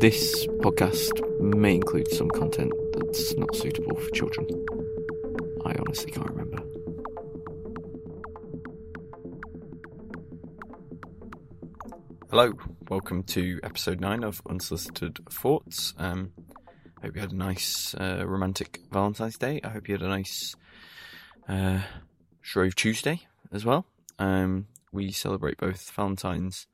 This podcast may include some content that's not suitable for children. I honestly can't remember. Hello, welcome to episode 9 of Unsolicited Thoughts. Um, I hope you had a nice uh, romantic Valentine's Day. I hope you had a nice uh, Shrove Tuesday as well. Um, we celebrate both Valentine's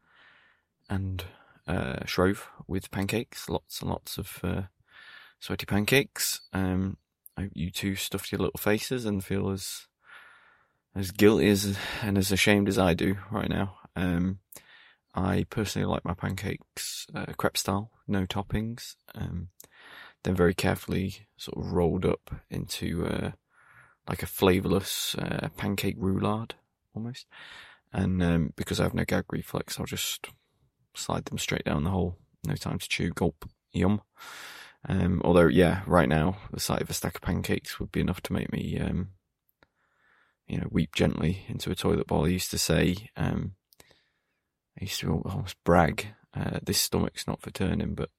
and uh, Shrove with pancakes, lots and lots of uh, sweaty pancakes. Um, I hope you two stuffed your little faces and feel as as guilty as and as ashamed as I do right now. Um, I personally like my pancakes uh, crepe style, no toppings. Um, then very carefully sort of rolled up into uh, like a flavourless uh, pancake roulade almost. And um, because I have no gag reflex, I'll just slide them straight down the hole. No time to chew. Gulp. Yum. Um, although, yeah, right now the sight of a stack of pancakes would be enough to make me, um, you know, weep gently into a toilet bowl. I used to say, um, I used to almost brag, uh, this stomach's not for turning, but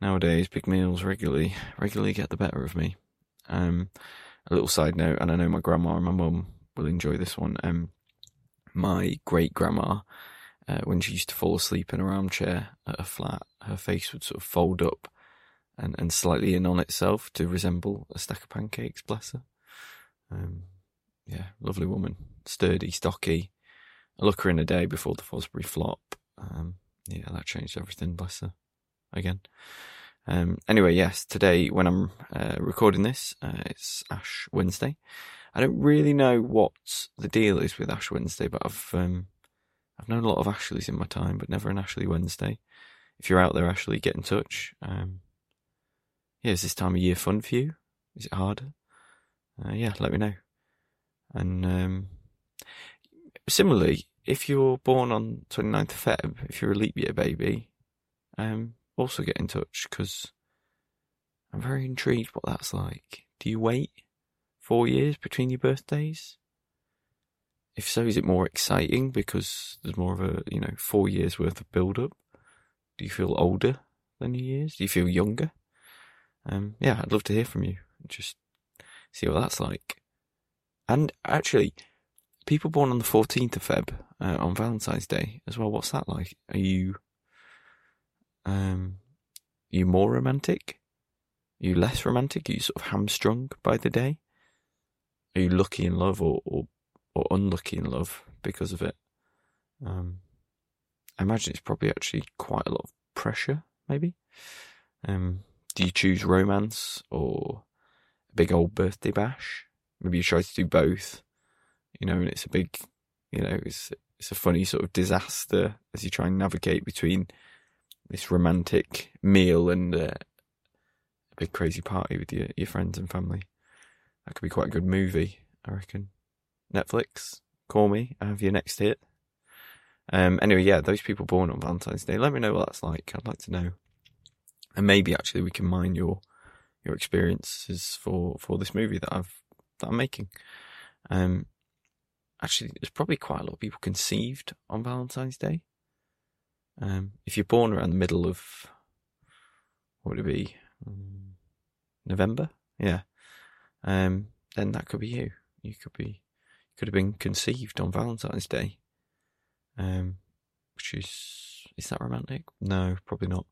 nowadays big meals regularly regularly get the better of me. Um, a little side note, and I know my grandma and my mum will enjoy this one. Um, my great grandma, uh, when she used to fall asleep in her armchair at a flat, her face would sort of fold up and, and slightly in on itself to resemble a stack of pancakes. Bless her. Um, yeah, lovely woman, sturdy, stocky, I look her in a day before the Fosbury flop. Um, yeah, that changed everything, bless her. Again. Um, anyway, yes, today when I'm uh, recording this, uh, it's Ash Wednesday. I don't really know what the deal is with Ash Wednesday, but I've um, I've known a lot of Ashleys in my time, but never an Ashley Wednesday. If you're out there, Ashley, get in touch. Um, yeah, is this time of year fun for you? Is it harder? Uh, yeah, let me know. And um, similarly, if you're born on 29th of Feb, if you're a leap year baby, um, also get in touch because I'm very intrigued what that's like. Do you wait four years between your birthdays? If so, is it more exciting because there's more of a, you know, four years worth of build up? Do you feel older than your years? Do you feel younger? Um, yeah, I'd love to hear from you. Just see what that's like. And actually, people born on the 14th of Feb uh, on Valentine's Day as well. What's that like? Are you um are you more romantic? Are you less romantic? Are you sort of hamstrung by the day? Are you lucky in love or or, or unlucky in love because of it? Um, I imagine it's probably actually quite a lot of pressure, maybe. Um, do you choose romance or a big old birthday bash? Maybe you try to do both you know, and it's a big, you know, it's it's a funny sort of disaster as you try and navigate between this romantic meal and uh, a big crazy party with your your friends and family. That could be quite a good movie, I reckon. Netflix, call me. I have your next hit. Um, anyway, yeah, those people born on Valentine's Day, let me know what that's like. I'd like to know, and maybe actually we can mine your your experiences for for this movie that I've that I'm making. Um, actually, there's probably quite a lot of people conceived on Valentine's Day. Um, if you're born around the middle of, what would it be, um, November? Yeah. Um, then that could be you. You could be, could have been conceived on Valentine's Day. Um, which is, is that romantic? No, probably not.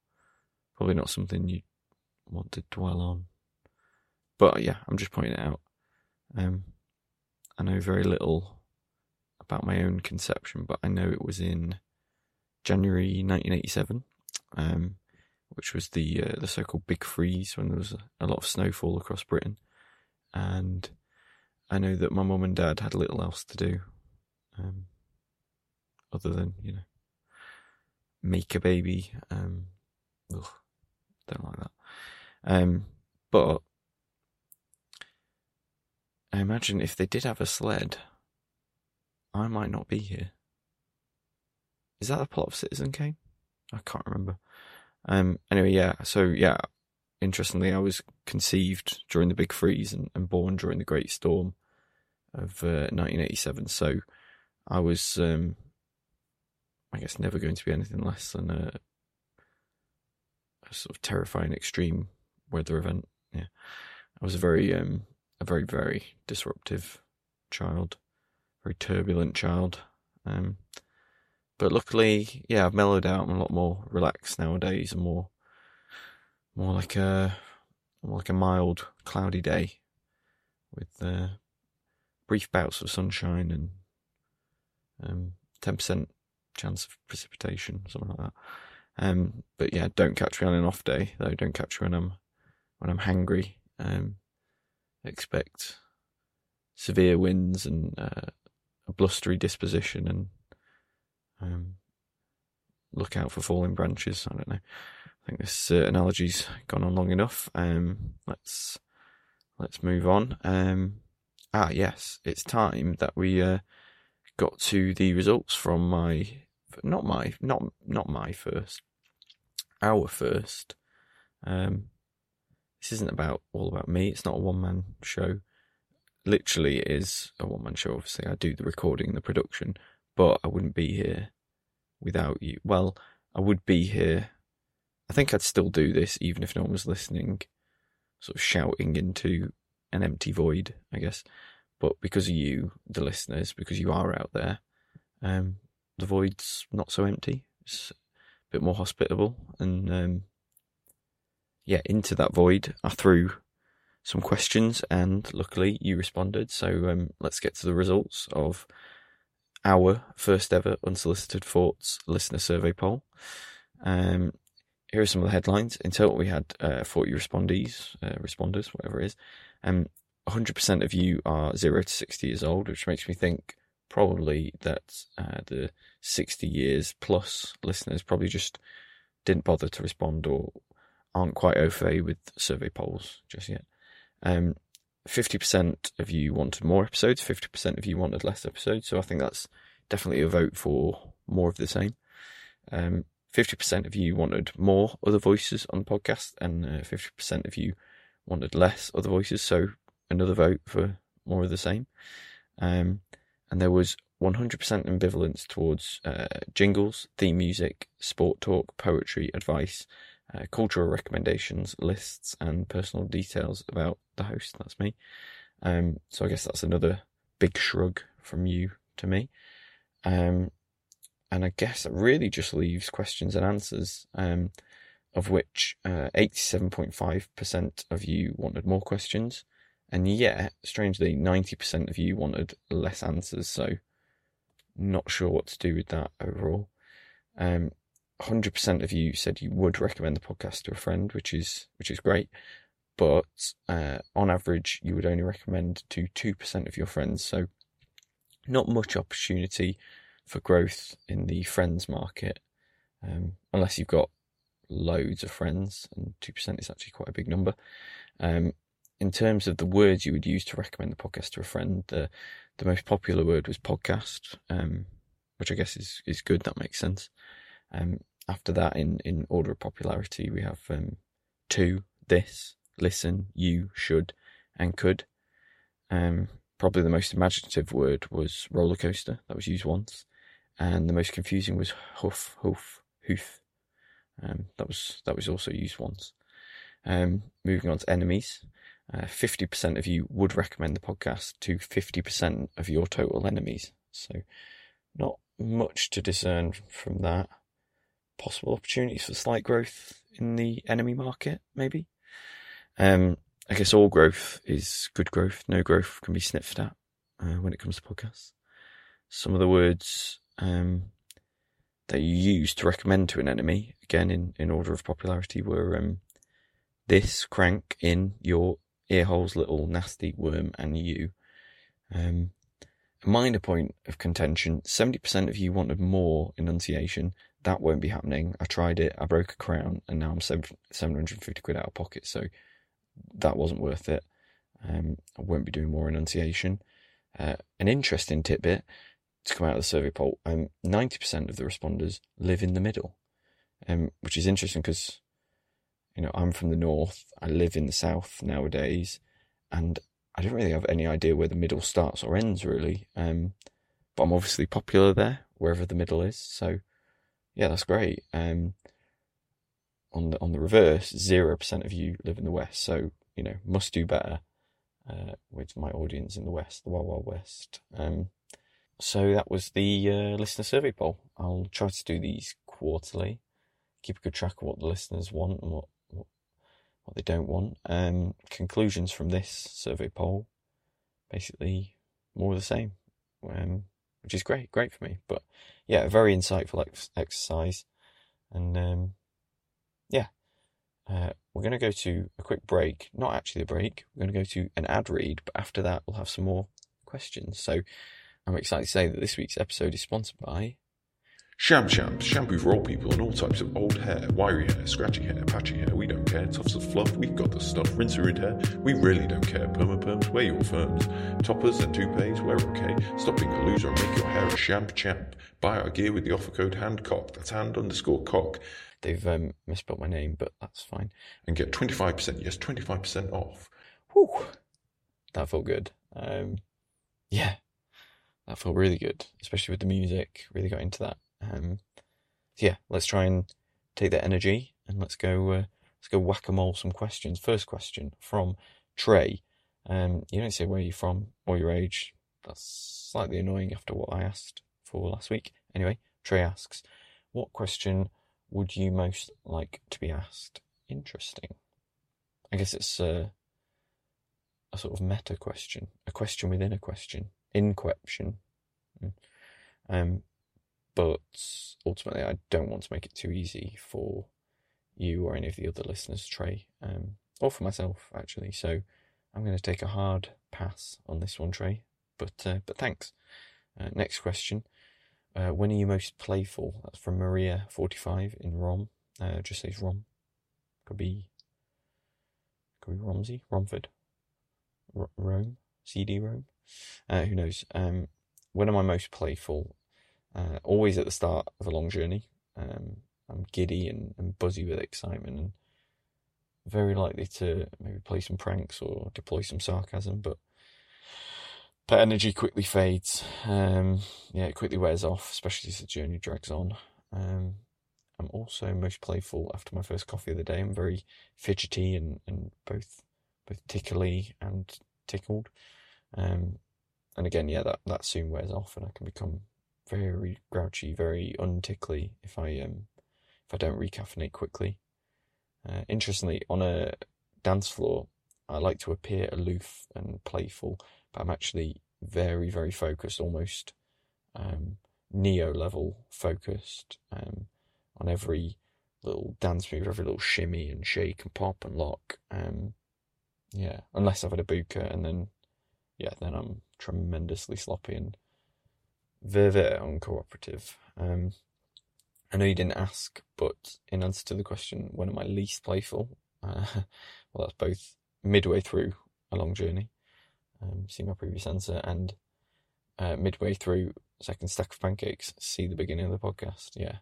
Probably not something you want to dwell on. But yeah, I'm just pointing it out. Um, I know very little about my own conception, but I know it was in January 1987, um, which was the uh, the so-called Big Freeze when there was a, a, lot of snowfall across Britain, and I know that my mum and dad had little else to do, um, other than you know make a baby. Um, ugh, don't like that. Um, but I imagine if they did have a sled, I might not be here. Is that the plot of Citizen Kane? I can't remember. Um. Anyway, yeah. So yeah. Interestingly, I was conceived during the Big Freeze and, and born during the Great Storm of uh, 1987. So I was, um, I guess, never going to be anything less than a a sort of terrifying extreme weather event. Yeah, I was a very um, a very very disruptive child, very turbulent child. Um, but luckily, yeah, I've mellowed out. I'm a lot more relaxed nowadays, and more more like a more like a mild, cloudy day with uh, brief bouts of sunshine and um, ten percent chance of precipitation, something like that. Um, but yeah, don't catch me on an off day though. Don't catch me when I'm when I'm hangry. Um, expect severe winds and uh, a blustery disposition, and um, look out for falling branches. I don't know. I think this uh, analogy's gone on long enough. Um, let's let's move on. Ah, yes, it's time that we uh, got to the results from my not my not not my first, our first. Um, this isn't about all about me. It's not a one man show. Literally, it is a one man show. Obviously, I do the recording and the production, but I wouldn't be here without you. Well, I would be here. I think I'd still do this even if no one was listening, sort of shouting into an empty void, I guess. But because of you, the listeners, because you are out there, um, the void's not so empty. It's a bit more hospitable. And um, yeah, into that void, I threw some questions, and luckily you responded. So um, let's get to the results of our first ever unsolicited thoughts listener survey poll. Um, here are some of the headlines. In total, we had uh, 40 respondees, uh, responders, whatever it is. Um, 100% of you are 0 to 60 years old, which makes me think probably that uh, the 60 years plus listeners probably just didn't bother to respond or aren't quite au fait with survey polls just yet. Um, 50% of you wanted more episodes, 50% of you wanted less episodes. So I think that's definitely a vote for more of the same. Um, 50% of you wanted more other voices on the podcast, and uh, 50% of you wanted less other voices. So another vote for more of the same. Um, and there was 100% ambivalence towards uh, jingles, theme music, sport talk, poetry, advice, uh, cultural recommendations, lists, and personal details about the host. That's me. Um, so I guess that's another big shrug from you to me. Um, and I guess it really just leaves questions and answers, um, of which uh, 87.5% of you wanted more questions. And yet, strangely, 90% of you wanted less answers. So, not sure what to do with that overall. Um, 100% of you said you would recommend the podcast to a friend, which is which is great. But uh, on average, you would only recommend to 2% of your friends. So, not much opportunity for growth in the friends market, um, unless you've got loads of friends, and 2% is actually quite a big number. Um, in terms of the words you would use to recommend the podcast to a friend, the the most popular word was podcast, um, which I guess is is good. That makes sense. Um, after that, in, in order of popularity, we have um, to, this, listen, you, should, and could. Um, probably the most imaginative word was roller coaster. That was used once, and the most confusing was hoof, hoof, hoof. Um, that was that was also used once. Um, moving on to enemies, uh, fifty uh, percent of you would recommend the podcast to fifty percent of your total enemies. So, not much to discern from that possible opportunities for slight growth in the enemy market, maybe. Um, I guess all growth is good growth. No growth can be sniffed at uh, when it comes to podcasts. Some of the words um, that you use to recommend to an enemy, again in, in order of popularity, were um, this, crank, in, your, earholes, little nasty worm, and you. Um, a minor point of contention 70% of you wanted more enunciation that won't be happening. I tried it, I broke a crown, and now I'm 750 quid out of pocket, so that wasn't worth it. Um, I won't be doing more enunciation. Uh, an interesting tidbit to come out of the survey poll um, 90% of the responders live in the middle, um, which is interesting because, you know, I'm from the north, I live in the south nowadays, and I don't really have any idea where the middle starts or ends, really. Um, but I'm obviously popular there, wherever the middle is, so yeah, that's great. Um, on the on the reverse, zero percent of you live in the West. So you know, must do better uh, with my audience in the West, the Wild Wild West. Um, so that was the uh, listener survey poll. I'll try to do these quarterly, keep a good track of what the listeners want and what what, what they don't want. Um, conclusions from this survey poll, basically more of the same, um, which is great, great for me. But yeah, a very insightful ex- exercise, and um, yeah, uh, we're going to go to a quick break. Not actually a break. We're going to go to an ad read, but after that, we'll have some more questions. So I'm excited to say that this week's episode is sponsored by Sham Shams, shampoo for old people and all types of old hair, wiry hair, scratchy hair, patchy hair, we don't care. Tufts of fluff, we've got the stuff. Rinse and hair, we really don't care. Perma perms, we're your firms. Toppers and toupees, we're okay. Stop being a loser and make your hair a champ champ. Buy our gear with the offer code HANDCOCK, that's hand underscore cock. They've um, misspelled my name, but that's fine. And get 25%, yes, 25% off. Whew. That felt good. Um, yeah, that felt really good, especially with the music. Really got into that. Um, so yeah, let's try and take that energy and let's go. Uh, let's go whack a mole some questions. First question from Trey. Um, you don't say where you're from or your age. That's slightly annoying after what I asked for last week. Anyway, Trey asks, "What question would you most like to be asked?" Interesting. I guess it's uh, a sort of meta question, a question within a question, in question. Um, but ultimately, I don't want to make it too easy for you or any of the other listeners, Trey, um, or for myself actually. So I'm going to take a hard pass on this one, Trey. But uh, but thanks. Uh, next question: uh, When are you most playful? That's from Maria, 45 in Rom. Uh, just says Rom. Could be. Could be Romsey, Romford, Rome, CD Rome. Uh, who knows? Um, when am I most playful? Uh, always at the start of a long journey. Um, I'm giddy and, and buzzy with excitement and very likely to maybe play some pranks or deploy some sarcasm, but but energy quickly fades. Um, yeah, it quickly wears off, especially as the journey drags on. Um, I'm also most playful after my first coffee of the day. I'm very fidgety and, and both both tickly and tickled. Um, and again, yeah, that, that soon wears off, and I can become very grouchy, very untickly if I um if I don't recaffeinate quickly. Uh, interestingly, on a dance floor, I like to appear aloof and playful, but I'm actually very, very focused, almost um, neo level focused um, on every little dance move, every little shimmy and shake and pop and lock. Um, yeah, unless I've had a buka, and then yeah, then I'm tremendously sloppy and very, very uncooperative. Um, I know you didn't ask, but in answer to the question, when am I least playful? Uh, well, that's both midway through a long journey, um, see my previous answer, and uh, midway through second stack of pancakes, see the beginning of the podcast. Yeah.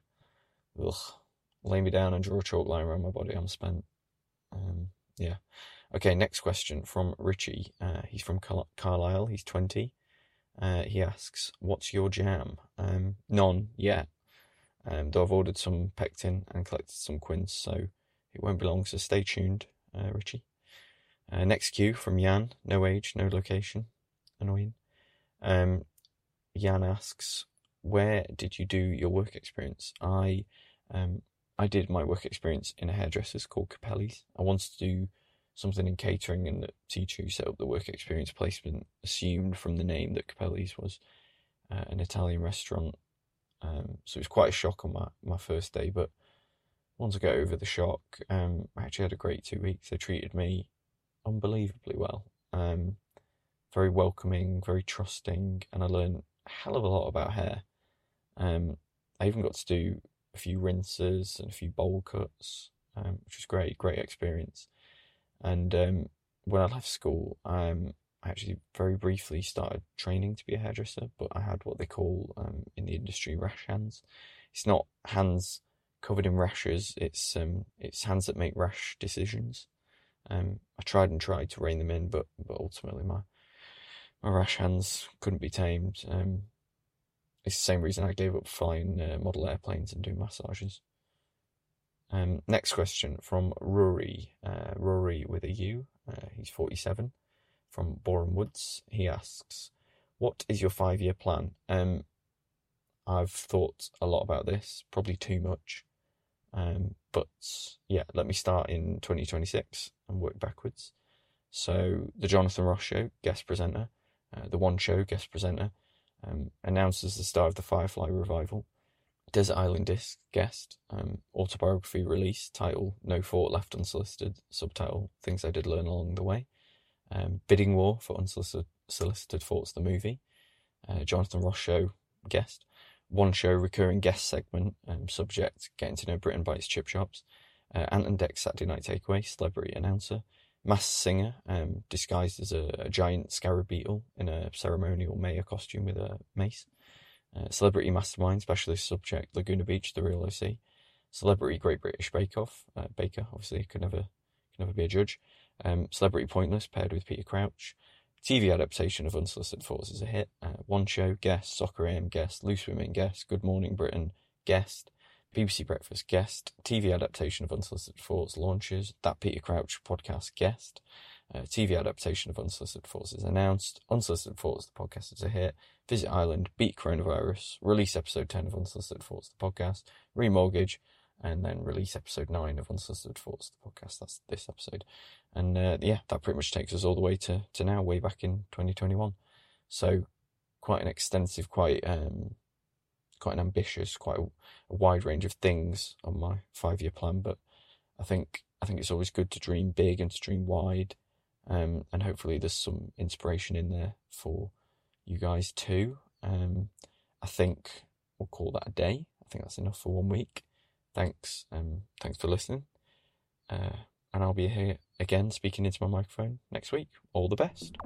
Ugh. Lay me down and draw a chalk line around my body. I'm spent. Um, yeah. Okay, next question from Richie. Uh, he's from Car- Carlisle. He's 20. Uh, he asks, "What's your jam?" Um, none yet. Um, though I've ordered some pectin and collected some quince, so it won't be long. So stay tuned, uh, Richie. Uh, next cue from Jan. No age, no location. Annoying. Um, Jan asks, "Where did you do your work experience?" I, um, I did my work experience in a hairdresser's called Capelli's. I wanted to do something in catering, and that teacher who set up the work experience placement assumed from the name that Capelli's was uh, an Italian restaurant. Um, so it was quite a shock on my, my first day, but once I got over the shock, um, I actually had a great two weeks. They treated me unbelievably well. Um, very welcoming, very trusting, and I learned a hell of a lot about hair. Um, I even got to do a few rinses and a few bowl cuts, um, which was great, great experience. And um, when I left school, um, I actually very briefly started training to be a hairdresser, but I had what they call um, in the industry rash hands. It's not hands covered in rashes. It's um, it's hands that make rash decisions. Um, I tried and tried to rein them in, but but ultimately my my rash hands couldn't be tamed. Um, it's the same reason I gave up flying uh, model airplanes and doing massages. Um, next question from Rory. Uh, Rory with a U. Uh, he's 47 from Boreham Woods. He asks, What is your five year plan? Um, I've thought a lot about this, probably too much. Um, but yeah, let me start in 2026 and work backwards. So, The Jonathan Ross Show, guest presenter, uh, The One Show, guest presenter, um, announces the start of the Firefly revival. Desert Island Disc guest, um, autobiography release, title No Thought Left Unsolicited, subtitle Things I Did Learn Along the Way, um, Bidding War for Unsolicited Solicited Thoughts, the movie, uh, Jonathan Ross Show guest, one show recurring guest segment, um, subject Getting to Know Britain by its chip shops, uh, Ant and Dec Saturday Night Takeaway, celebrity announcer, Masked Singer, um, disguised as a, a, giant scarab beetle in a ceremonial mayor costume with a mace. Uh, celebrity Mastermind, specialist subject Laguna Beach, The Real OC. Celebrity Great British Bake Off, uh, Baker, obviously, could never, could never be a judge. Um, Celebrity Pointless, paired with Peter Crouch. TV adaptation of Unsolicited Thoughts is a hit. Uh, One Show, guest. Soccer AM, guest. Loose Women, guest. Good Morning Britain, guest. BBC Breakfast, guest. TV adaptation of Unsolicited Thoughts launches. That Peter Crouch podcast, guest. Uh, TV adaptation of Unsolicited Thoughts is announced. Unsolicited Thoughts, the podcast is a hit. Visit Ireland, beat coronavirus, release episode 10 of Unsolicited Thoughts, the podcast, remortgage, and then release episode 9 of Unsolicited Thoughts, the podcast. That's this episode. And uh, yeah, that pretty much takes us all the way to, to now, way back in 2021. So quite an extensive, quite um, quite an ambitious, quite a, wide range of things on my five year plan. But I think I think it's always good to dream big and to dream wide. Um, and hopefully there's some inspiration in there for you guys too. Um, I think we'll call that a day. I think that's enough for one week. Thanks, um, thanks for listening. Uh, and I'll be here again speaking into my microphone next week. All the best.